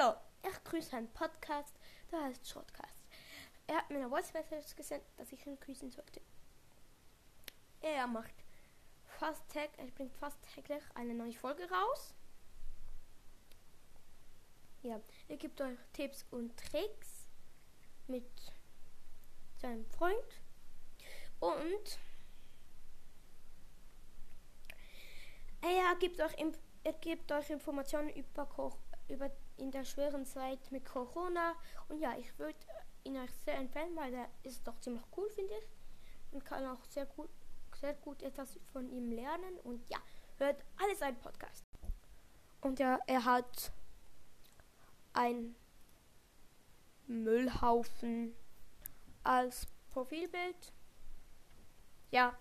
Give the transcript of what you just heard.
Hallo, ich grüße einen Podcast, der heißt Shortcast. Er hat mir eine Voice Message gesendet, dass ich ihn grüßen sollte. Er macht fast tag, er bringt fast täglich eine neue Folge raus. Ja, er gibt euch Tipps und Tricks mit seinem Freund und er gibt euch, er gibt euch Informationen über, über in der schweren Zeit mit Corona und ja, ich würde ihn euch sehr empfehlen, weil er ist doch ziemlich cool, finde ich. Man kann auch sehr gut, sehr gut etwas von ihm lernen und ja, hört alles ein Podcast. Und ja, er hat ein Müllhaufen als Profilbild. Ja,